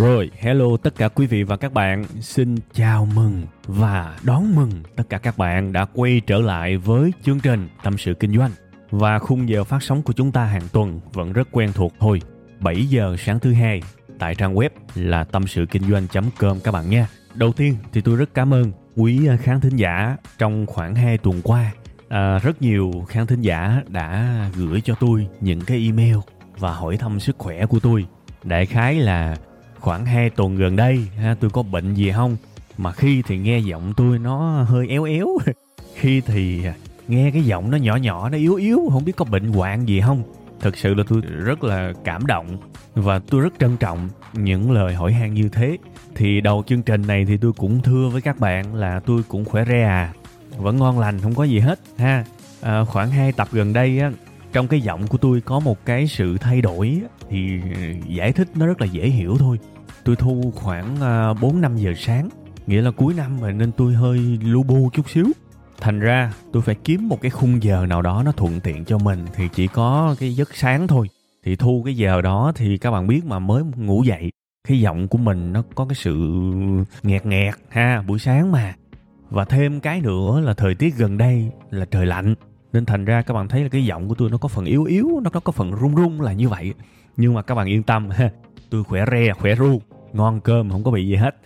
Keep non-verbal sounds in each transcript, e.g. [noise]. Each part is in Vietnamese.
Rồi, hello tất cả quý vị và các bạn. Xin chào mừng và đón mừng tất cả các bạn đã quay trở lại với chương trình Tâm sự Kinh doanh. Và khung giờ phát sóng của chúng ta hàng tuần vẫn rất quen thuộc thôi. 7 giờ sáng thứ hai tại trang web là tâm sự kinh doanh.com các bạn nha. Đầu tiên thì tôi rất cảm ơn quý ờ, khán thính giả trong khoảng 2 tuần qua. À, rất nhiều khán thính giả đã gửi cho tôi những cái email và hỏi thăm sức khỏe của tôi. Đại khái là khoảng 2 tuần gần đây ha, tôi có bệnh gì không? Mà khi thì nghe giọng tôi nó hơi éo éo. [laughs] Khi thì nghe cái giọng nó nhỏ nhỏ nó yếu yếu không biết có bệnh hoạn gì không? Thực sự là tôi rất là cảm động và tôi rất trân trọng những lời hỏi han như thế. Thì đầu chương trình này thì tôi cũng thưa với các bạn là tôi cũng khỏe re à. Vẫn ngon lành không có gì hết ha. À, khoảng hai tập gần đây á trong cái giọng của tôi có một cái sự thay đổi thì giải thích nó rất là dễ hiểu thôi. Tôi thu khoảng à, bốn năm giờ sáng, nghĩa là cuối năm rồi nên tôi hơi lu bu chút xíu. Thành ra tôi phải kiếm một cái khung giờ nào đó nó thuận tiện cho mình thì chỉ có cái giấc sáng thôi. Thì thu cái giờ đó thì các bạn biết mà, mới ngủ dậy, cái giọng của mình nó có cái sự nghẹt nghẹt ha, buổi sáng mà. Và thêm cái nữa là thời tiết gần đây là trời lạnh nên thành ra các bạn thấy là cái giọng của tôi nó có phần yếu yếu nó có phần run run là như vậy. Nhưng mà các bạn yên tâm ha tôi khỏe re khỏe ru ngon cơm không có bị gì hết.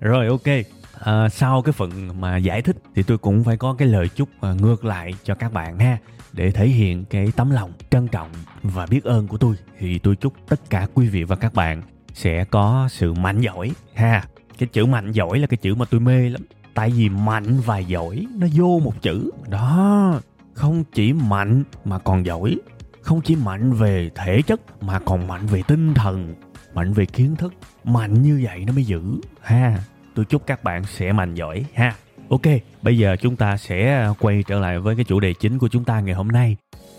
Rồi ok. À, sau cái phần mà giải thích thì tôi cũng phải có cái lời chúc à, ngược lại cho các bạn ha để thể hiện cái tấm lòng trân trọng và biết ơn của tôi. Thì tôi chúc tất cả quý vị và các bạn sẽ có sự mạnh giỏi ha. Cái chữ mạnh giỏi là cái chữ mà tôi mê lắm. Tại vì mạnh và giỏi nó vô một chữ. Đó không chỉ mạnh mà còn giỏi. Không chỉ mạnh về thể chất mà còn mạnh về tinh thần, mạnh về kiến thức. Mạnh như vậy nó mới giữ ha. Tôi chúc các bạn sẽ mạnh giỏi, ha. Ok, bây giờ chúng ta sẽ à, quay trở lại với cái chủ đề chính của chúng ta ngày hôm nay.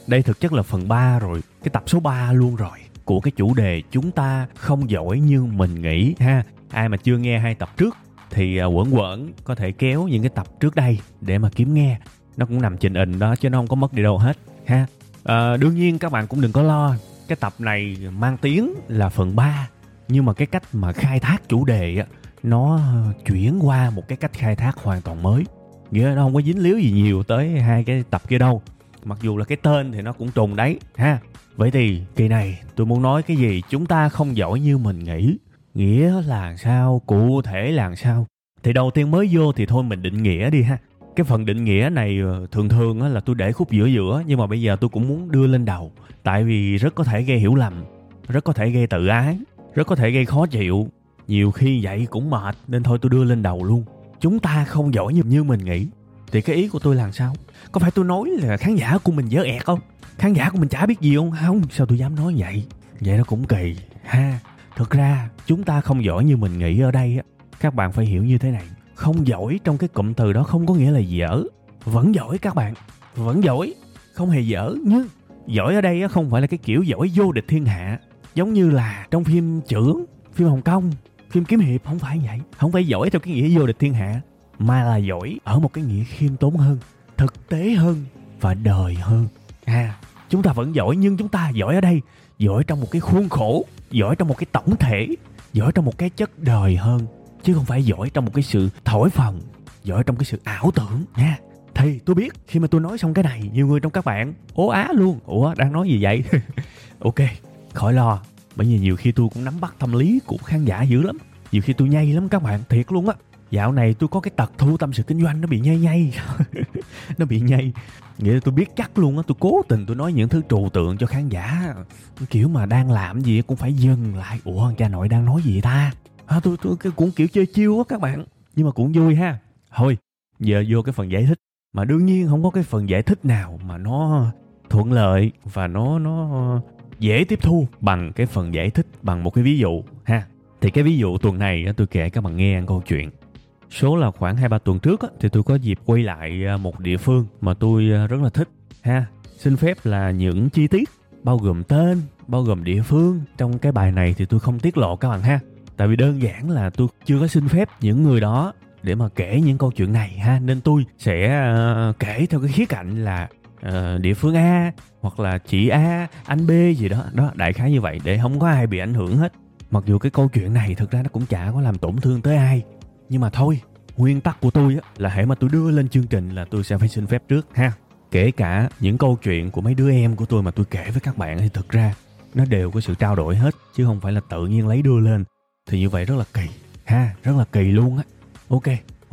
Đây thực chất là phần 3 rồi, cái tập số 3 luôn rồi, của cái chủ đề chúng ta không giỏi như mình nghĩ ha. Ai mà chưa nghe hai tập trước thì à, quẩn quẩn, có thể kéo những cái tập trước đây để mà kiếm nghe nó cũng nằm trên hình đó chứ nó không có mất đi đâu hết ha. À, đương nhiên các bạn cũng đừng có lo. Cái tập này mang tiếng là phần 3 nhưng mà cái cách mà khai thác chủ đề á nó chuyển qua một cái cách khai thác hoàn toàn mới. Nghĩa nó không có dính líu gì nhiều tới hai cái tập kia đâu. Mặc dù là cái tên thì nó cũng trùng đấy ha. Vậy thì kỳ này tôi muốn nói cái gì chúng ta không giỏi như mình nghĩ. Nghĩa là sao cụ thể là sao? Thì đầu tiên mới vô thì thôi mình định nghĩa đi ha cái phần định nghĩa này ờ, thường thường là tôi để khúc giữa giữa, nhưng mà bây giờ tôi cũng muốn đưa lên đầu. Tại vì rất có thể gây hiểu lầm, rất có thể gây tự ái, rất có thể gây khó chịu. Nhiều khi vậy cũng mệt, nên thôi tôi đưa lên đầu luôn. Chúng ta không giỏi như như mình nghĩ. Thì cái ý của tôi là sao? Có phải tôi nói là khán giả của mình dở ẹt không? Khán giả của mình chả biết gì không? Không, sao tôi dám nói vậy? Vậy nó cũng kỳ, ha. Thực ra, chúng ta không giỏi như mình nghĩ ở đây á. Các bạn phải hiểu như thế này không giỏi trong cái cụm từ đó không có nghĩa là dở. Vẫn giỏi các bạn. Vẫn giỏi. Không hề dở nhưng giỏi ở đây không phải là cái kiểu giỏi vô địch thiên hạ. Giống như là trong phim trưởng, phim hồng kông, phim kiếm hiệp, không phải vậy. Không phải giỏi theo cái nghĩa vô địch thiên hạ, mà là giỏi ở một cái nghĩa khiêm tốn hơn, thực tế hơn và đời hơn. À chúng ta vẫn giỏi nhưng chúng ta giỏi ở đây. Giỏi trong một cái khuôn khổ, giỏi trong một cái tổng thể, giỏi trong một cái chất đời hơn chứ không phải giỏi trong một cái sự thổi phồng, giỏi trong cái sự ảo tưởng, nha. Thì tôi biết khi mà tôi nói xong cái này, nhiều người trong các bạn, ố á luôn. Ủa, đang nói gì vậy? [laughs] Ok, khỏi lo. Bởi vì nhiều khi tôi cũng nắm bắt tâm lý của khán giả dữ lắm. Nhiều khi tôi nhây lắm các bạn, thiệt luôn á. Dạo này tôi có cái tật thu tâm sự kinh doanh nó bị nhây nhây. [laughs] Nó bị nhây. Nghĩa là tôi biết chắc luôn á, tôi cố tình tôi nói những thứ trừu tượng cho khán giả. Kiểu mà đang làm gì cũng phải dừng lại. Ủa cha nội đang nói gì ta? À, tôi, tôi cũng kiểu chơi chiêu á các bạn. Nhưng mà cũng vui ha. Thôi giờ vô cái phần giải thích. Mà đương nhiên không có cái phần giải thích nào mà nó thuận lợi và nó nó dễ tiếp thu bằng cái phần giải thích bằng một cái ví dụ ha. Thì cái ví dụ tuần này tôi kể các bạn nghe câu chuyện. Số là khoảng hai ba tuần trước thì tôi có dịp quay lại à, một địa phương mà tôi à, rất là thích ha. Xin phép là những chi tiết bao gồm tên bao gồm địa phương. Trong cái bài này thì tôi không tiết lộ các bạn ha tại vì đơn giản là tôi chưa có xin phép những người đó để mà kể những câu chuyện này ha nên tôi sẽ uh, kể theo cái khía cạnh là uh, địa phương A hoặc là chị A, anh B gì đó đó đại khái như vậy để không có ai bị ảnh hưởng hết. Mặc dù cái câu chuyện này thực ra nó cũng chả có làm tổn thương tới ai, nhưng mà thôi, nguyên tắc của tôi á là hãy mà tôi đưa lên chương trình là tôi sẽ phải xin phép trước ha. Kể cả những câu chuyện của mấy đứa em của tôi mà tôi kể với các bạn thì thực ra nó đều có sự trao đổi hết chứ không phải là tự nhiên lấy đưa lên thì như vậy rất là kỳ. Ha rất là kỳ luôn á. Ok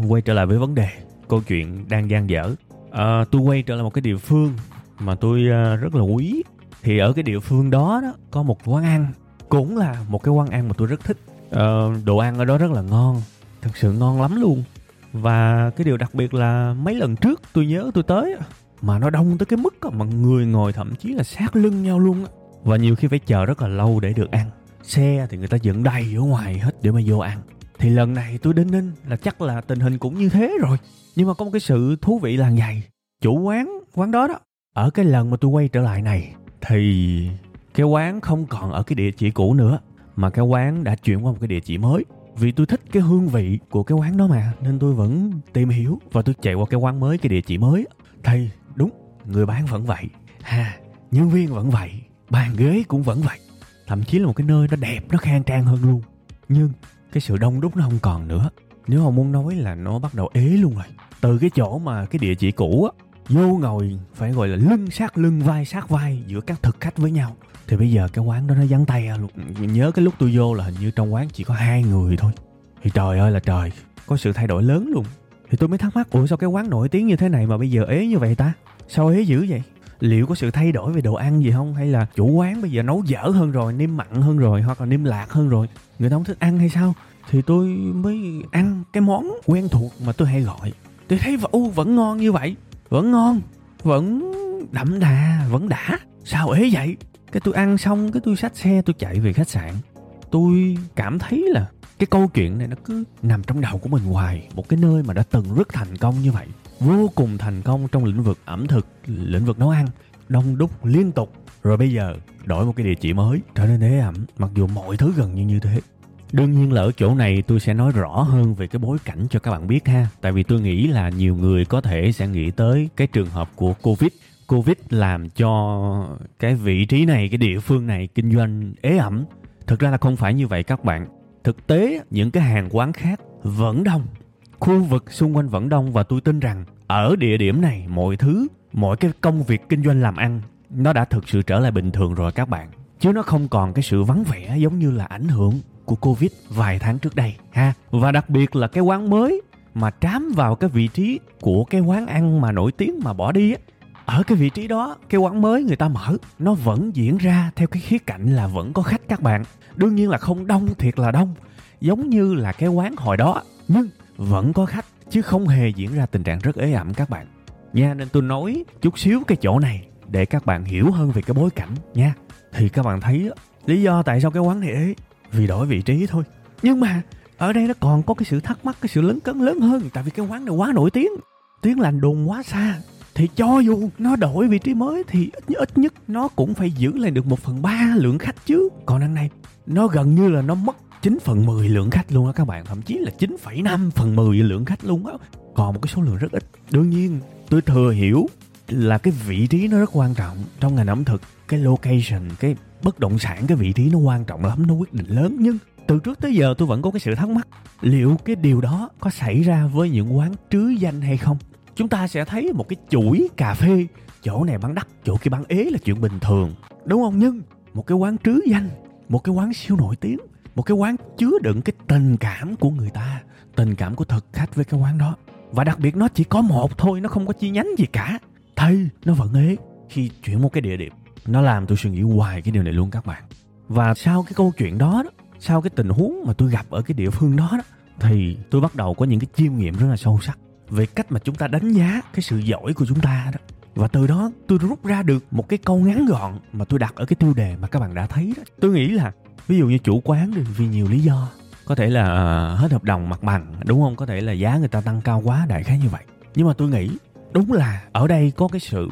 quay trở lại với vấn đề câu chuyện đang gian dở. À, tôi quay trở lại một cái địa phương mà tôi à, rất là quý. Thì ở cái địa phương đó đó có một quán ăn cũng là một cái quán ăn mà tôi rất thích. À, đồ ăn ở đó rất là ngon thật sự ngon lắm luôn. Và cái điều đặc biệt là mấy lần trước tôi nhớ tôi tới mà nó đông tới cái mức mà người ngồi thậm chí là sát lưng nhau luôn và nhiều khi phải chờ rất là lâu để được ăn xe thì người ta dựng đầy ở ngoài hết để mà vô ăn. Thì lần này tôi đến ninh là chắc là tình hình cũng như thế rồi. Nhưng mà có một cái sự thú vị là ngày, chủ quán quán đó đó, ở cái lần mà tôi quay trở lại này, thì cái quán không còn ở cái địa chỉ cũ nữa, mà cái quán đã chuyển qua một cái địa chỉ mới. Vì tôi thích cái hương vị của cái quán đó mà, nên tôi vẫn tìm hiểu và tôi chạy qua cái quán mới, cái địa chỉ mới. Thì đúng, người bán vẫn vậy. Ha, nhân viên vẫn vậy, bàn ghế cũng vẫn vậy thậm chí là một cái nơi nó đẹp, nó khang trang hơn luôn. Nhưng cái sự đông đúc nó không còn nữa. Nếu mà muốn nói là nó bắt đầu ế luôn rồi, từ cái chỗ mà cái địa chỉ cũ á, vô ngồi phải gọi là lưng sát lưng, vai sát vai giữa các thực khách với nhau, thì bây giờ cái quán đó nó vắng tay luôn. Nhớ cái lúc tôi vô là hình như trong quán chỉ có hai người thôi. Thì trời ơi là trời, có sự thay đổi lớn luôn. Thì tôi mới thắc mắc, ủa sao cái quán nổi tiếng như thế này mà bây giờ ế như vậy ta? Sao ế dữ vậy? Liệu có sự thay đổi về đồ ăn gì không? Hay là chủ quán bây giờ nấu dở hơn rồi nêm mặn hơn rồi, hoặc là nêm lạc hơn rồi? Người ta không thích ăn hay sao? Thì tôi mới ăn cái món quen thuộc mà tôi hay gọi. Tôi thấy vẫn vẫn ngon như vậy. Vẫn ngon, vẫn đậm đà, vẫn đã. Sao ế vậy? Cái tôi ăn xong, cái tôi xách xe, tôi chạy về khách sạn. Tôi cảm thấy là cái câu chuyện này nó cứ nằm trong đầu của mình hoài. Một cái nơi mà đã từng rất thành công như vậy vô cùng thành công trong lĩnh vực ẩm thực, lĩnh vực nấu ăn, đông đúc liên tục. Rồi bây giờ đổi một cái địa chỉ mới, trở nên ế ẩm, mặc dù mọi thứ gần như như thế. Đương nhiên là ở chỗ này tôi sẽ nói rõ hơn về cái bối cảnh cho các bạn biết ha. Tại vì tôi nghĩ là nhiều người có thể sẽ nghĩ tới cái trường hợp của covid. Covid làm cho cái vị trí này, cái địa phương này kinh doanh ế ẩm. Thực ra là không phải như vậy các bạn. Thực tế, những cái hàng quán khác vẫn đông khu vực xung quanh vẫn đông và tôi tin rằng ở địa điểm này mọi thứ, mọi cái công việc kinh doanh làm ăn, nó đã thực sự trở lại bình thường rồi các bạn. Chứ nó không còn cái sự vắng vẻ giống như là ảnh hưởng của covid vài tháng trước đây, ha. Và đặc biệt là cái quán mới mà trám vào cái vị trí của cái quán ăn mà nổi tiếng mà bỏ đi á. Ở cái vị trí đó, cái quán mới người ta mở, nó vẫn diễn ra theo cái khía cạnh là vẫn có khách các bạn. Đương nhiên là không đông, thiệt là đông, giống như là cái quán hồi đó. Nhưng vẫn có khách chứ không hề diễn ra tình trạng rất ế ẩm các bạn. Nha nên tôi nói chút xíu cái chỗ này để các bạn hiểu hơn về cái bối cảnh nha. Thì các bạn thấy lý do tại sao cái quán này ế vì đổi vị trí thôi. Nhưng mà ở đây nó còn có cái sự thắc mắc cái sự lớn cấn lớn hơn tại vì cái quán này quá nổi tiếng tiếng lành đồn quá xa. Thì cho dù nó đổi vị trí mới thì ít, ít nhất nó cũng phải giữ lại được một phần ba lượng khách chứ. Còn ăn này nó gần như là nó mất 9 phần 10 lượng khách luôn á các bạn Thậm chí là 9,5 phần 10 lượng khách luôn á Còn một cái số lượng rất ít Đương nhiên tôi thừa hiểu là cái vị trí nó rất quan trọng trong ngành ẩm thực Cái location, cái bất động sản, cái vị trí nó quan trọng lắm, nó quyết định lớn Nhưng từ trước tới giờ tôi vẫn có cái sự thắc mắc Liệu cái điều đó có xảy ra với những quán trứ danh hay không? Chúng ta sẽ thấy một cái chuỗi cà phê Chỗ này bán đắt, chỗ kia bán ế là chuyện bình thường Đúng không? Nhưng một cái quán trứ danh Một cái quán siêu nổi tiếng một cái quán chứa đựng cái tình cảm của người ta tình cảm của thực khách với cái quán đó. Và đặc biệt nó chỉ có một thôi nó không có chi nhánh gì cả. Thay nó vẫn ế. Khi chuyển một cái địa điểm nó làm tôi suy nghĩ hoài cái điều này luôn các bạn. Và sau cái câu chuyện đó, đó sau cái tình huống mà tôi gặp ở cái địa phương đó, đó thì tôi bắt đầu có những cái chiêm nghiệm rất là sâu sắc về cách mà chúng ta đánh giá cái sự giỏi của chúng ta đó. Và từ đó tôi rút ra được một cái câu ngắn gọn mà tôi đặt ở cái tiêu đề mà các bạn đã thấy đó. Tôi nghĩ là ví dụ như chủ quán đi vì nhiều lý do. Có thể là uh, hết hợp đồng mặt bằng đúng không? Có thể là giá người ta tăng cao quá đại khái như vậy. Nhưng mà tôi nghĩ đúng là ở đây có cái sự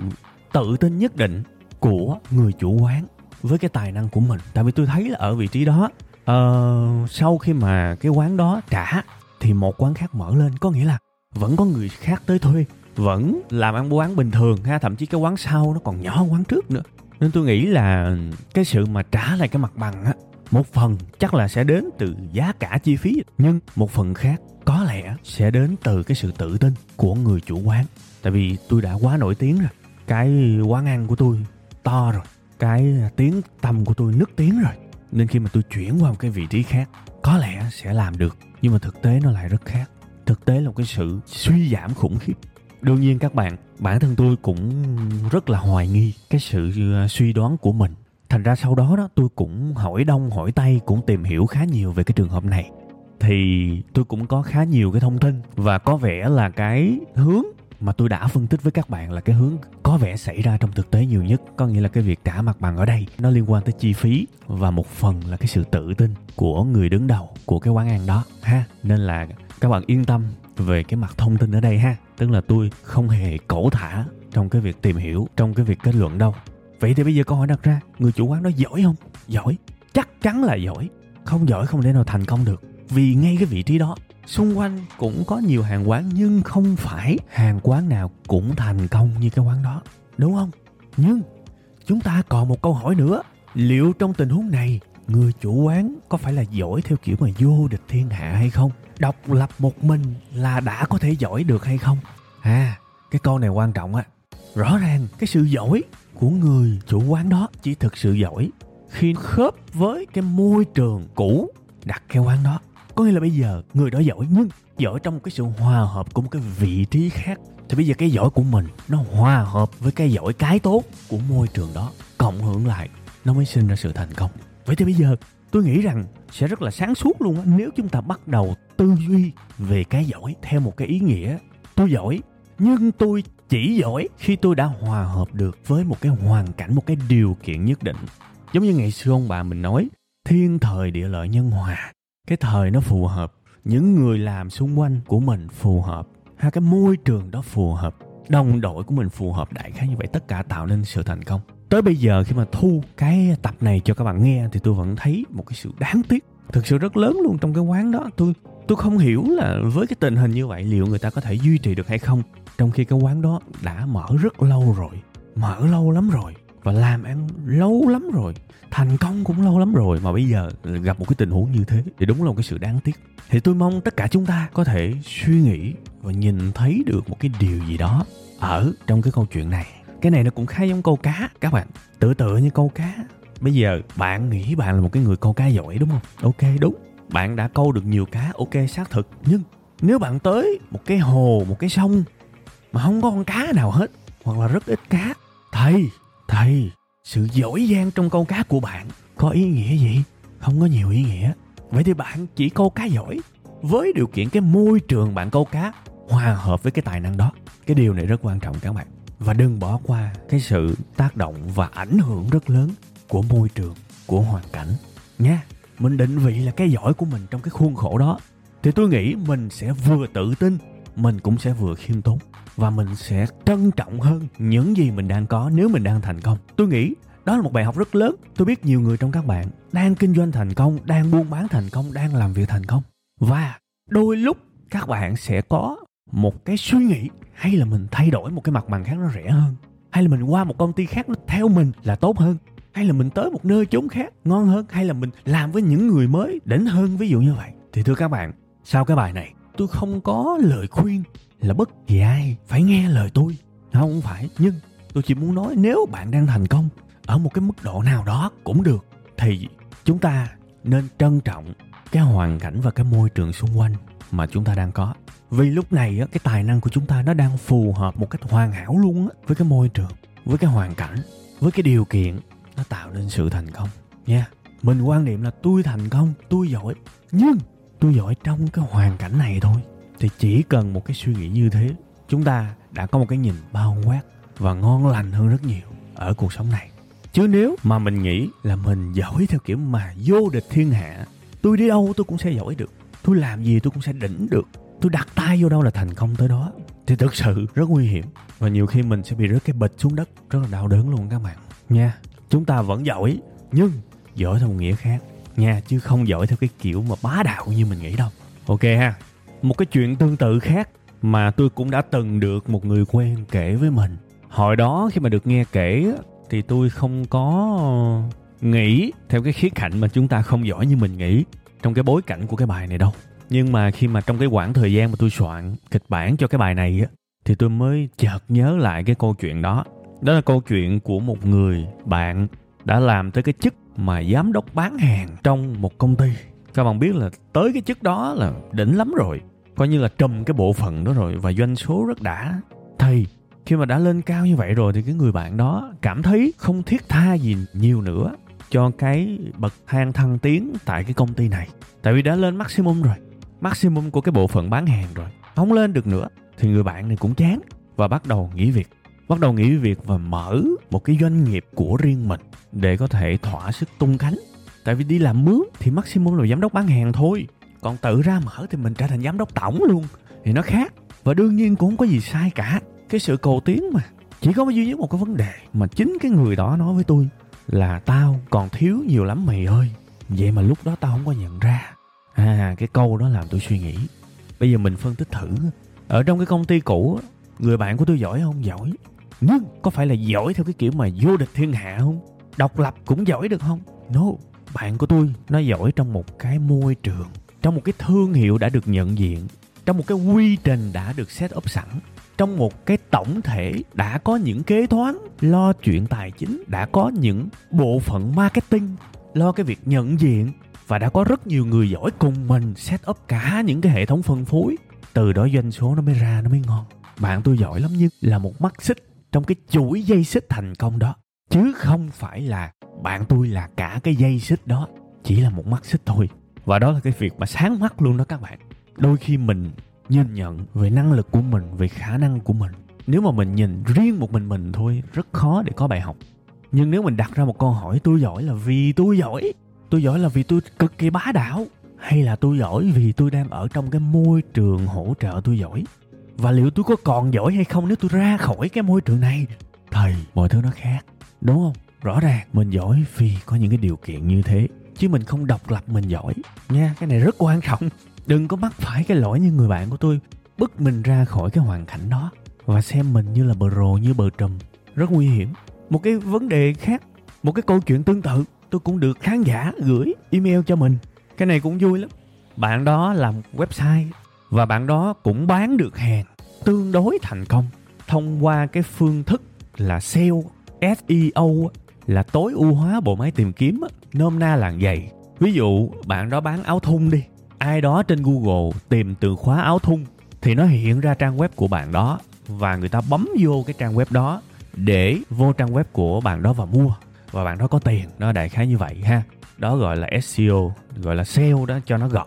tự tin nhất định của người chủ quán với cái tài năng của mình. Tại vì tôi thấy là ở vị trí đó uh, sau khi mà cái quán đó trả thì một quán khác mở lên. Có nghĩa là vẫn có người khác tới thuê vẫn làm ăn quán bình thường ha. Thậm chí cái quán sau nó còn nhỏ hơn quán trước nữa. Nên tôi nghĩ là cái sự mà trả lại cái mặt bằng á một phần chắc là sẽ đến từ giá cả chi phí, nhưng một phần khác có lẽ sẽ đến từ cái sự tự tin của người chủ quán. Tại vì tôi đã quá nổi tiếng rồi. Cái quán ăn của tôi to rồi. Cái tiếng tầm của tôi nức tiếng rồi. Nên khi mà tôi chuyển qua một cái vị trí khác, có lẽ sẽ làm được. Nhưng mà thực tế nó lại rất khác. Thực tế là một cái sự suy giảm khủng khiếp. Đương nhiên các bạn, bản thân tôi cũng rất là hoài nghi cái sự ờ, suy đoán của mình thành ra sau đó đó, tôi cũng hỏi đông, hỏi tây, cũng tìm hiểu khá nhiều về cái trường hợp này. Thì tôi cũng có khá nhiều cái thông tin và có vẻ là cái hướng mà tôi đã phân tích với các bạn là cái hướng có vẻ xảy ra trong thực tế nhiều nhất. Có nghĩa là cái việc trả mặt bằng ở đây, nó liên quan tới chi phí và một phần là cái sự tự tin của người đứng đầu của cái quán ăn đó, ha. Nên là các bạn yên tâm về cái mặt thông tin ở đây, ha. Tức là tôi không hề cổ thả trong cái việc tìm hiểu, trong cái việc kết luận đâu vậy thì bây giờ câu hỏi đặt ra, người chủ quán đó giỏi không? Giỏi, chắc chắn là giỏi. Không giỏi không thể nào thành công được, vì ngay cái vị trí đó, xung quanh cũng có nhiều hàng quán nhưng không phải hàng quán nào cũng thành công như cái quán đó, đúng không? Nhưng chúng ta còn một câu hỏi nữa. Liệu trong tình huống này, người chủ quán có phải là giỏi theo kiểu mà vô địch thiên hạ hay không? Độc lập một mình là đã có thể giỏi được hay không? À cái câu này quan trọng á. Rõ ràng cái sự giỏi của người chủ quán đó. Chỉ thực sự giỏi, khi khớp với cái môi trường cũ đặt cái quán đó. Có nghĩa là bây giờ người đó giỏi, nhưng giỏi trong cái sự hòa hợp của một cái vị trí khác. Thì bây giờ cái giỏi của mình nó hòa hợp với cái giỏi cái tốt của môi trường đó. Cộng hưởng lại, nó mới sinh ra sự thành công. Vậy thì bây giờ tôi nghĩ rằng sẽ rất là sáng suốt luôn á, nếu chúng ta bắt đầu tư duy về cái giỏi theo một cái ý nghĩa. Tôi giỏi, nhưng tôi chỉ giỏi khi tôi đã hòa hợp được với một cái hoàn cảnh, một cái điều kiện nhất định. Giống như ngày xưa ông bà mình nói, thiên thời địa lợi nhân hòa, cái thời nó phù hợp, những người làm xung quanh của mình phù hợp hay cái môi trường đó phù hợp, đồng đội của mình phù hợp, đại khái như vậy, tất cả tạo nên sự thành công. Tới bây giờ khi mà thu cái tập này cho các bạn nghe thì tôi vẫn thấy một cái sự đáng tiếc, thực sự rất lớn luôn trong cái quán đó. Tôi tôi không hiểu là với cái tình hình như vậy liệu người ta có thể duy trì được hay không, trong khi cái quán đó đã mở rất lâu rồi, mở lâu lắm rồi, và làm ăn lâu lắm rồi, thành công cũng lâu lắm rồi, mà bây giờ gặp một cái tình huống như thế thì đúng là một cái sự đáng tiếc. Thì tôi mong tất cả chúng ta có thể suy nghĩ và nhìn thấy được một cái điều gì đó ở trong cái câu chuyện này. Cái này nó cũng khá giống câu cá, các bạn. Tự tự như câu cá. Bây giờ bạn nghĩ bạn là một cái người câu cá giỏi đúng không? Ok, đúng bạn đã câu được nhiều cá, ok, xác thực. Nhưng nếu bạn tới một cái hồ, một cái sông mà không có con cá nào hết, hoặc là rất ít cá, thầy thầy, sự giỏi giang trong câu cá của bạn có ý nghĩa gì? Không có nhiều ý nghĩa. Vậy thì bạn chỉ câu cá giỏi với điều kiện cái môi trường bạn câu cá hòa hợp với cái tài năng đó. Cái điều này rất quan trọng, các bạn. Và đừng bỏ qua cái sự tác động và ảnh hưởng rất lớn của môi trường, của hoàn cảnh nha mình định vị là cái giỏi của mình trong cái khuôn khổ đó. Thì tôi nghĩ mình sẽ vừa tự tin, mình cũng sẽ vừa khiêm tốn. Và mình sẽ trân trọng hơn những gì mình đang có nếu mình đang thành công. Tôi nghĩ đó là một bài học rất lớn. Tôi biết nhiều người trong các bạn đang kinh doanh thành công, đang buôn bán thành công, đang làm việc thành công. Và đôi lúc các bạn sẽ có một cái suy nghĩ, hay là mình thay đổi một cái mặt bằng khác nó rẻ hơn, hay là mình qua một công ty khác nó theo mình là tốt hơn hay là mình tới một nơi chốn khác ngon hơn hay là mình làm với những người mới đỉnh hơn ví dụ như vậy? Thì thưa các bạn sau cái bài này tôi không có lời khuyên là bất kỳ ai phải nghe lời tôi. Không phải nhưng tôi chỉ muốn nói nếu bạn đang thành công ở một cái mức độ nào đó cũng được thì chúng ta nên trân trọng cái hoàn cảnh và cái môi trường xung quanh mà chúng ta đang có. Vì lúc này á, cái tài năng của chúng ta nó đang phù hợp một cách hoàn hảo luôn á, với cái môi trường với cái hoàn cảnh với cái điều kiện nó tạo nên sự thành công. Nha. Mình quan niệm là tôi thành công, tôi giỏi. Nhưng tôi giỏi trong cái hoàn cảnh này thôi. Thì chỉ cần một cái suy nghĩ như thế, chúng ta đã có một cái nhìn bao quát và ngon lành hơn rất nhiều ở cuộc sống này. Chứ nếu mà mình nghĩ là mình giỏi theo kiểu mà vô địch thiên hạ, tôi đi đâu tôi cũng sẽ giỏi được. Tôi làm gì tôi cũng sẽ đỉnh được. Tôi đặt tay vô đâu là thành công tới đó. Thì thực sự rất nguy hiểm. Và nhiều khi mình sẽ bị rớt cái bịch xuống đất, rất là đau đớn luôn các bạn. Nha chúng ta vẫn giỏi, nhưng giỏi theo một nghĩa khác. Nha chứ không giỏi theo cái kiểu mà bá đạo như mình nghĩ đâu. Ok ha. Một cái chuyện tương tự khác mà tôi cũng đã từng được một người quen kể với mình. Hồi đó khi mà được nghe kể thì tôi không có nghĩ theo cái khía cạnh mà chúng ta không giỏi như mình nghĩ trong cái bối cảnh của cái bài này đâu. Nhưng mà khi mà trong cái khoảng thời gian mà tôi soạn kịch bản cho cái bài này á, thì tôi mới chợt nhớ lại cái câu chuyện đó đó là câu chuyện của một người bạn đã làm tới cái chức mà giám đốc bán hàng trong một công ty. Các bạn biết là tới cái chức đó là đỉnh lắm rồi. Coi như là trùm cái bộ phận đó rồi và doanh số rất đã. Thì khi mà đã lên cao như vậy rồi thì cái người bạn đó cảm thấy không thiết tha gì nhiều nữa cho cái bậc thang thăng tiến tại cái công ty này. Tại vì đã lên maximum rồi, maximum của cái bộ phận bán hàng rồi, không lên được nữa, thì người bạn này cũng chán và bắt đầu nghỉ việc bắt đầu nghĩ việc và mở một cái doanh nghiệp của riêng mình để có thể thỏa sức tung cánh. Tại vì đi làm mướn thì maximum là giám đốc bán hàng thôi. Còn tự ra mở thì mình trở thành giám đốc tổng luôn. Thì nó khác. Và đương nhiên cũng không có gì sai cả. Cái sự cầu tiến mà, chỉ có duy nhất một cái vấn đề mà chính cái người đó nói với tôi là tao còn thiếu nhiều lắm mày ơi. Vậy mà lúc đó tao không có nhận ra. À cái câu đó làm tôi suy nghĩ. Bây giờ mình phân tích thử. Ở trong cái công ty cũ người bạn của tôi giỏi không? Giỏi nhưng có phải là giỏi theo cái kiểu mà vô địch thiên hạ không? Độc lập cũng giỏi được không? No, bạn của tôi, nó giỏi trong một cái môi trường, trong một cái thương hiệu đã được nhận diện, trong một cái quy trình đã được set up sẵn, trong một cái tổng thể đã có những kế toán, lo chuyện tài chính, đã có những bộ phận marketing, lo cái việc nhận diện và đã có rất nhiều người giỏi cùng mình set up cả những cái hệ thống phân phối. Từ đó doanh số nó mới ra, nó mới ngon. Bạn tôi giỏi lắm nhưng là một mắt xích trong cái chuỗi dây xích thành công đó. Chứ không phải là bạn tôi là cả cái dây xích đó, chỉ là một mắt xích thôi. Và đó là cái việc mà sáng mắt luôn đó các bạn. Đôi khi mình nhìn nhận về năng lực của mình, về khả năng của mình. Nếu mà mình nhìn riêng một mình mình thôi, rất khó để có bài học. Nhưng nếu mình đặt ra một câu hỏi, tôi giỏi là vì tôi giỏi? Tôi giỏi là vì tôi cực kỳ bá đạo? Hay là tôi giỏi vì tôi đang ở trong cái môi trường hỗ trợ tôi giỏi? Và liệu tôi có còn giỏi hay không nếu tôi ra khỏi cái môi trường này? Thầy, mọi thứ nó khác, đúng không? Rõ ràng, mình giỏi vì có những cái điều kiện như thế, chứ mình không độc lập mình giỏi. Nha, cái này rất quan trọng. Đừng có mắc phải cái lỗi như người bạn của tôi, bức mình ra khỏi cái hoàn cảnh đó và xem mình như là bờ rồ, như bờ trùm. Rất nguy hiểm. Một cái vấn đề khác, một cái câu chuyện tương tự, tôi cũng được khán giả gửi email cho mình. Cái này cũng vui lắm. Bạn đó làm website và bạn đó cũng bán được hàng tương đối thành công thông qua cái phương thức là SEO SEO là tối ưu hóa bộ máy tìm kiếm nôm na là vậy ví dụ, bạn đó bán áo thun đi. Ai đó trên Google tìm từ khóa áo thun thì nó hiện ra trang web của bạn đó và người ta bấm vô cái trang web đó để vô trang web của bạn đó và mua. Và bạn đó có tiền, nó đại khái như vậy ha. Đó gọi là SEO gọi là SEO đó cho nó gọn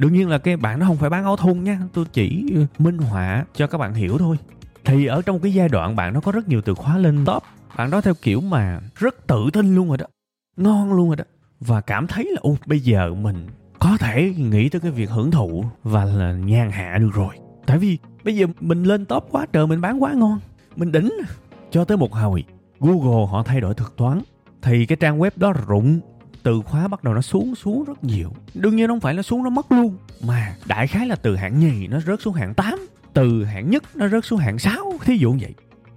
đương nhiên là cái bạn nó không phải bán áo thun nha. Tôi chỉ ừ, minh họa cho các bạn hiểu thôi. Thì ở trong cái giai đoạn bạn nó có rất nhiều từ khóa lên top. Bạn đó theo kiểu mà rất tự tin luôn rồi đó. Ngon luôn rồi đó. Và cảm thấy là ô bây giờ mình có thể nghĩ tới cái việc hưởng thụ và là nhàn hạ được rồi. Tại vì bây giờ mình lên top quá trời, mình bán quá ngon. Mình đỉnh. Cho tới một hồi, google họ thay đổi thuật toán. Thì cái trang web đó rụng từ khóa bắt đầu nó xuống xuống rất nhiều. Đương nhiên không phải là xuống nó mất luôn, mà đại khái là từ hạng nhì nó rớt xuống hạng 8 từ hạng nhất nó rớt xuống hạng 6 thí dụ như vậy.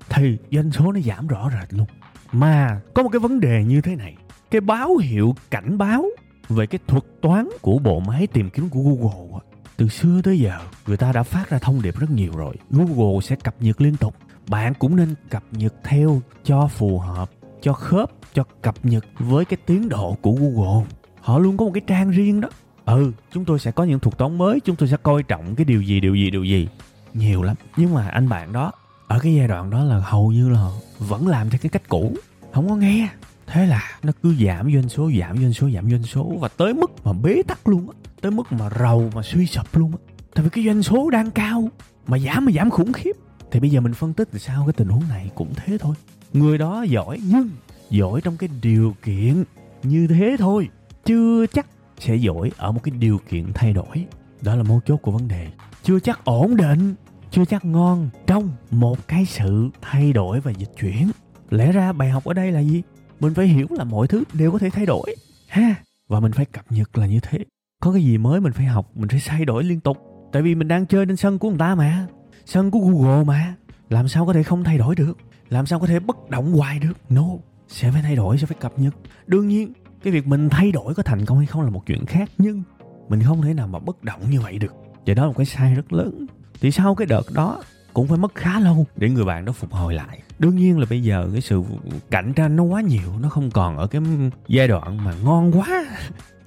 Thì doanh số nó giảm rõ rệt luôn. Mà có một cái vấn đề như thế này, cái báo hiệu cảnh báo về cái thuật toán của bộ máy tìm kiếm của Google từ xưa tới giờ người ta đã phát ra thông điệp rất nhiều rồi. Google sẽ cập nhật liên tục. Bạn cũng nên cập nhật theo cho phù hợp cho khớp, cho cập nhật với cái tiến độ của Google. Họ luôn có một cái trang riêng đó. Ừ chúng tôi sẽ có những thuật toán mới, chúng tôi sẽ coi trọng cái điều gì điều gì điều gì. Nhiều lắm. Nhưng mà anh bạn đó, ở cái giai đoạn đó là hầu như là vẫn làm theo cái cách cũ. Không có nghe. Thế là nó cứ giảm doanh số, giảm doanh số, giảm doanh số và tới mức mà bế tắc luôn á. Tới mức mà rầu, mà suy sụp luôn á. Tại vì cái doanh số đang cao, mà giảm mà giảm khủng khiếp. Thì bây giờ mình phân tích thì sao cái tình huống này cũng thế thôi người đó giỏi nhưng giỏi trong cái điều kiện như thế thôi, chưa chắc sẽ giỏi ở một cái điều kiện thay đổi. Đó là mấu chốt của vấn đề. Chưa chắc ổn định, chưa chắc ngon trong một cái sự thay đổi và dịch chuyển. Lẽ ra bài học ở đây là gì? Mình phải hiểu là mọi thứ đều có thể thay đổi, ha? Và mình phải cập nhật là như thế. Có cái gì mới mình phải học, mình phải thay đổi liên tục. Tại vì mình đang chơi trên sân của người ta mà, sân của google mà. Làm sao có thể không thay đổi được? Làm sao có thể bất động hoài được? No, sẽ phải thay đổi, sẽ phải cập nhật. Đương nhiên, cái việc mình thay đổi có thành công hay không là một chuyện khác, nhưng mình không thể nào mà bất động như vậy được. Và đó là một cái sai rất lớn. Thì sau cái đợt đó, cũng phải mất khá lâu để người bạn đó phục hồi lại. Đương nhiên là bây giờ cái sự cạnh tranh nó quá nhiều, nó không còn ở cái giai đoạn mà ngon quá,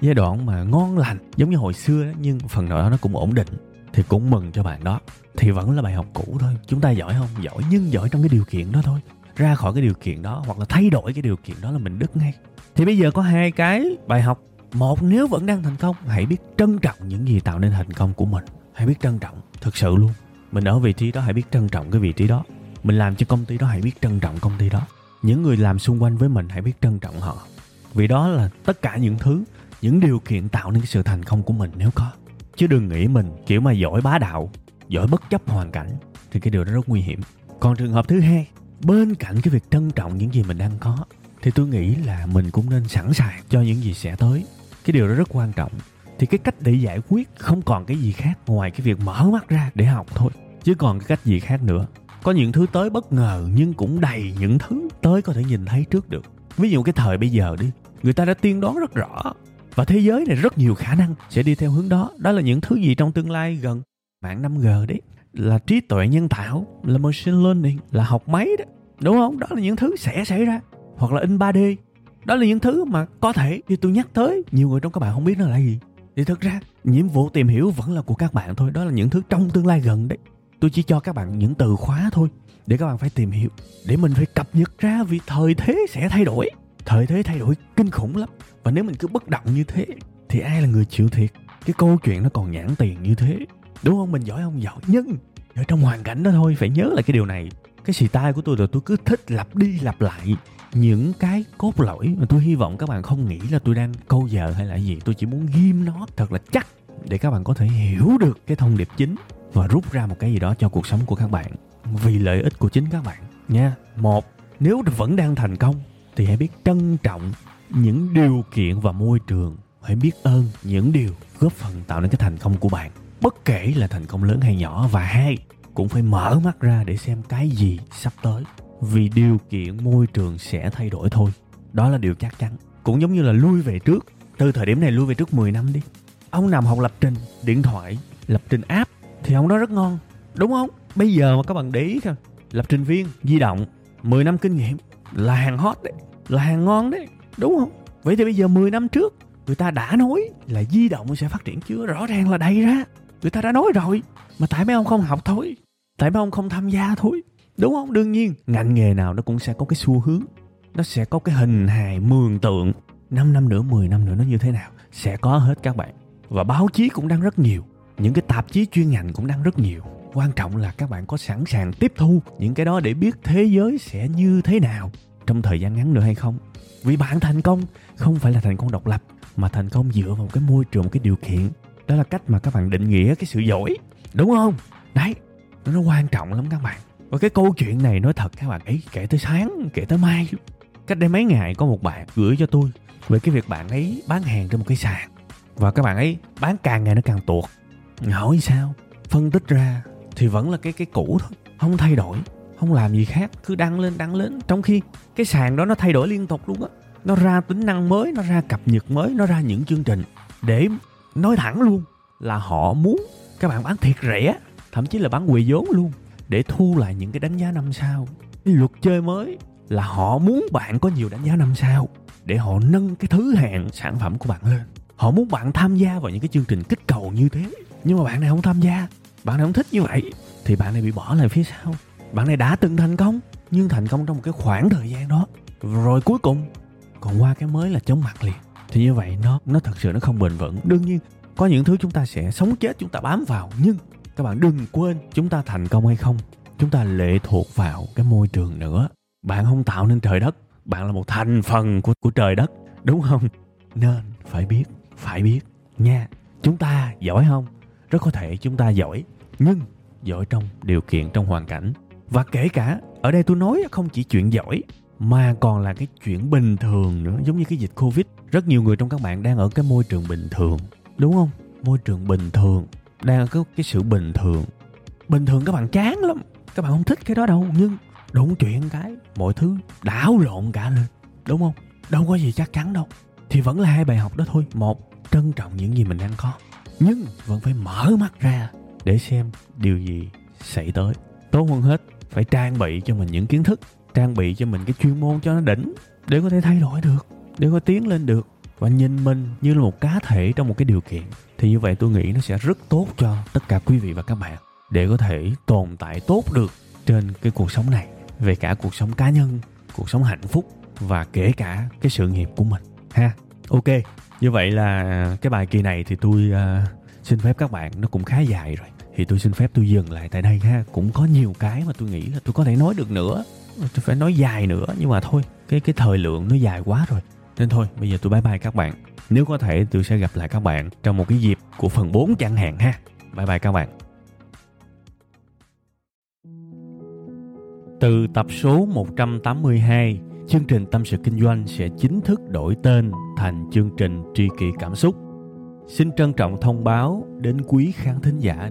giai đoạn mà ngon lành, giống như hồi xưa đó, nhưng phần nào đó nó cũng ổn định thì cũng mừng cho bạn đó. Thì vẫn là bài học cũ thôi. Chúng ta giỏi không? Giỏi, nhưng giỏi trong cái điều kiện đó thôi. Ra khỏi cái điều kiện đó, hoặc là thay đổi cái điều kiện đó là mình đứt ngay. Thì bây giờ có hai cái bài học. Một, nếu vẫn đang thành công, hãy biết trân trọng những gì tạo nên thành công của mình. Hãy biết trân trọng, thực sự luôn. Mình ở vị trí đó, hãy biết trân trọng cái vị trí đó. Mình làm cho công ty đó, hãy biết trân trọng công ty đó. Những người làm xung quanh với mình, hãy biết trân trọng họ. Vì đó là tất cả những thứ, những điều kiện tạo nên cái sự thành công của mình nếu có chứ đừng nghĩ mình kiểu mà giỏi bá đạo, giỏi bất chấp hoàn cảnh, thì cái điều đó rất nguy hiểm. Còn trường hợp thứ hai, bên cạnh cái việc trân trọng những gì mình đang có, thì tôi nghĩ là mình cũng nên sẵn sàng cho những gì sẽ tới. Cái điều đó rất quan trọng. Thì cái cách để giải quyết không còn cái gì khác ngoài cái việc mở mắt ra để học thôi, chứ còn cái cách gì khác nữa. Có những thứ tới bất ngờ nhưng cũng đầy những thứ tới có thể nhìn thấy trước được. Ví dụ cái thời bây giờ đi, người ta đã tiên đoán rất rõ và thế giới này rất nhiều khả năng sẽ đi theo hướng đó. Đó là những thứ gì trong tương lai gần mạng 5G đấy. Là trí tuệ nhân tạo, là machine learning, là học máy đó. Đúng không? Đó là những thứ sẽ xảy ra. Hoặc là in 3D đó là những thứ mà có thể. Thì tôi nhắc tới, nhiều người trong các bạn không biết nó là gì. Thì thực ra, nhiệm vụ tìm hiểu vẫn là của các bạn thôi. Đó là những thứ trong tương lai gần đấy. Tôi chỉ cho các bạn những từ khóa thôi để các bạn phải tìm hiểu. Để mình phải cập nhật ra vì thời thế sẽ thay đổi thời thế thay đổi kinh khủng lắm. Và nếu mình cứ bất động như thế, thì ai là người chịu thiệt? Cái câu chuyện nó còn nhãn tiền như thế. Đúng không? Mình giỏi không? Giỏi. Nhưng, ở trong hoàn cảnh đó thôi, phải nhớ lại cái điều này. Cái xì tai của tôi là tôi cứ thích lặp đi lặp lại những cái cốt lõi mà tôi hy vọng các bạn không nghĩ là tôi đang câu giờ hay là gì. Tôi chỉ muốn ghim nó thật là chắc để các bạn có thể hiểu được cái thông điệp chính và rút ra một cái gì đó cho cuộc sống của các bạn. Vì lợi ích của chính các bạn nha. Một, nếu vẫn đang thành công thì hãy biết trân trọng những điều kiện và môi trường. Hãy biết ơn những điều góp phần tạo nên cái thành công của bạn. Bất kể là thành công lớn hay nhỏ và hai cũng phải mở mắt ra để xem cái gì sắp tới. Vì điều kiện môi trường sẽ thay đổi thôi. Đó là điều chắc chắn. Cũng giống như là lui về trước. Từ thời điểm này lui về trước 10 năm đi. Ông nằm học lập trình điện thoại lập trình app thì ông đó rất ngon. Đúng không? Bây giờ mà các bạn để ý thôi, lập trình viên di động 10 năm kinh nghiệm là hàng hot đấy, là hàng ngon đấy, đúng không? Vậy thì bây giờ 10 năm trước, người ta đã nói là di động sẽ phát triển chưa? Rõ ràng là đầy ra. Người ta đã nói rồi, mà tại mấy ông không học thôi, tại mấy ông không tham gia thôi, đúng không? Đương nhiên, ngành nghề nào nó cũng sẽ có cái xu hướng, nó sẽ có cái hình hài mường tượng. 5 năm nữa 10 năm nữa nó như thế nào, sẽ có hết các bạn. Và báo chí cũng đang rất nhiều, những cái tạp chí chuyên ngành cũng đang rất nhiều quan trọng là các bạn có sẵn sàng tiếp thu những cái đó để biết thế giới sẽ như thế nào trong thời gian ngắn nữa hay không. Vì bạn thành công không phải là thành công độc lập, mà thành công dựa vào cái môi trường, một cái điều kiện. Đó là cách mà các bạn định nghĩa cái sự giỏi, đúng không? Đấy, nó quan trọng lắm các bạn. Và cái câu chuyện này nói thật các bạn, ấy, kể tới sáng, kể tới mai cách đây mấy ngày có một bạn gửi cho tôi về cái việc bạn ấy bán hàng trên một cái sàn. Và các bạn ấy bán càng ngày nó càng tuột. Hỏi sao? Phân tích ra thì vẫn là cái cái cũ thôi, không thay đổi, không làm gì khác, cứ đăng lên đăng lên. Trong khi cái sàn đó nó thay đổi liên tục luôn á. Nó ra tính năng mới, nó ra cập nhật mới, nó ra những chương trình để nói thẳng luôn là họ muốn các bạn bán thiệt rẻ, thậm chí là bán quỳ vốn luôn để thu lại những cái đánh giá năm sao cái luật chơi mới là họ muốn bạn có nhiều đánh giá năm sao để họ nâng cái thứ hạng sản phẩm của bạn lên. Họ muốn bạn tham gia vào những cái chương trình kích cầu như thế. Nhưng mà bạn này không tham gia bạn này không thích như vậy. Thì bạn này bị bỏ lại phía sau. Bạn này đã từng thành công, nhưng thành công trong một cái khoảng thời gian đó. Rồi cuối cùng, còn qua cái mới là chống mặt liền. Thì như vậy nó nó thật sự nó không bền vững. Đương nhiên, có những thứ chúng ta sẽ sống chết, chúng ta bám vào. Nhưng các bạn đừng quên, chúng ta thành công hay không, chúng ta lệ thuộc vào cái môi trường nữa. Bạn không tạo nên trời đất, bạn là một thành phần của của trời đất. Đúng không? Nên phải biết phải biết nha. Chúng ta giỏi không? Rất có thể chúng ta giỏi nhưng giỏi trong điều kiện trong hoàn cảnh. Và kể cả ở đây tôi nói không chỉ chuyện giỏi mà còn là cái chuyện bình thường nữa giống như cái dịch covid. Rất nhiều người trong các bạn đang ở cái môi trường bình thường đúng không? Môi trường bình thường đang có cái, sự bình thường. Bình thường các bạn chán lắm các bạn không thích cái đó đâu nhưng đúng chuyện cái mọi thứ đảo lộn cả lên đúng không? Đâu có gì chắc chắn đâu. Thì vẫn là hai bài học đó thôi một trân trọng những gì mình đang có. Nhưng vẫn phải mở mắt ra để xem điều gì xảy tới. Tốt hơn hết phải trang bị cho mình những kiến thức trang bị cho mình cái chuyên môn cho nó đỉnh để có thể thay đổi được để có tiến lên được và nhìn mình như là một cá thể trong một cái điều kiện. Thì như vậy tôi nghĩ nó sẽ rất tốt cho tất cả quý vị và các bạn để có thể tồn tại tốt được trên cái cuộc sống này về cả cuộc sống cá nhân cuộc sống hạnh phúc và kể cả cái sự nghiệp của mình ha. Ok như vậy là cái bài kỳ này thì tôi uh, xin phép các bạn nó cũng khá dài rồi thì tôi xin phép tôi dừng lại tại đây ha. Cũng có nhiều cái mà tôi nghĩ là tôi có thể nói được nữa. Tôi phải nói dài nữa nhưng mà thôi cái cái thời lượng nó dài quá rồi. Nên thôi bây giờ tôi bye bye các bạn. Nếu có thể tôi sẽ gặp lại các bạn trong một cái dịp của phần 4 chẳng hạn ha. Bye bye các bạn. Từ tập số 182, chương trình Tâm sự Kinh doanh sẽ chính thức đổi tên thành chương trình Tri kỷ Cảm xúc. Xin trân trọng thông báo đến quý khán thính giả.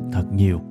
thật nhiều.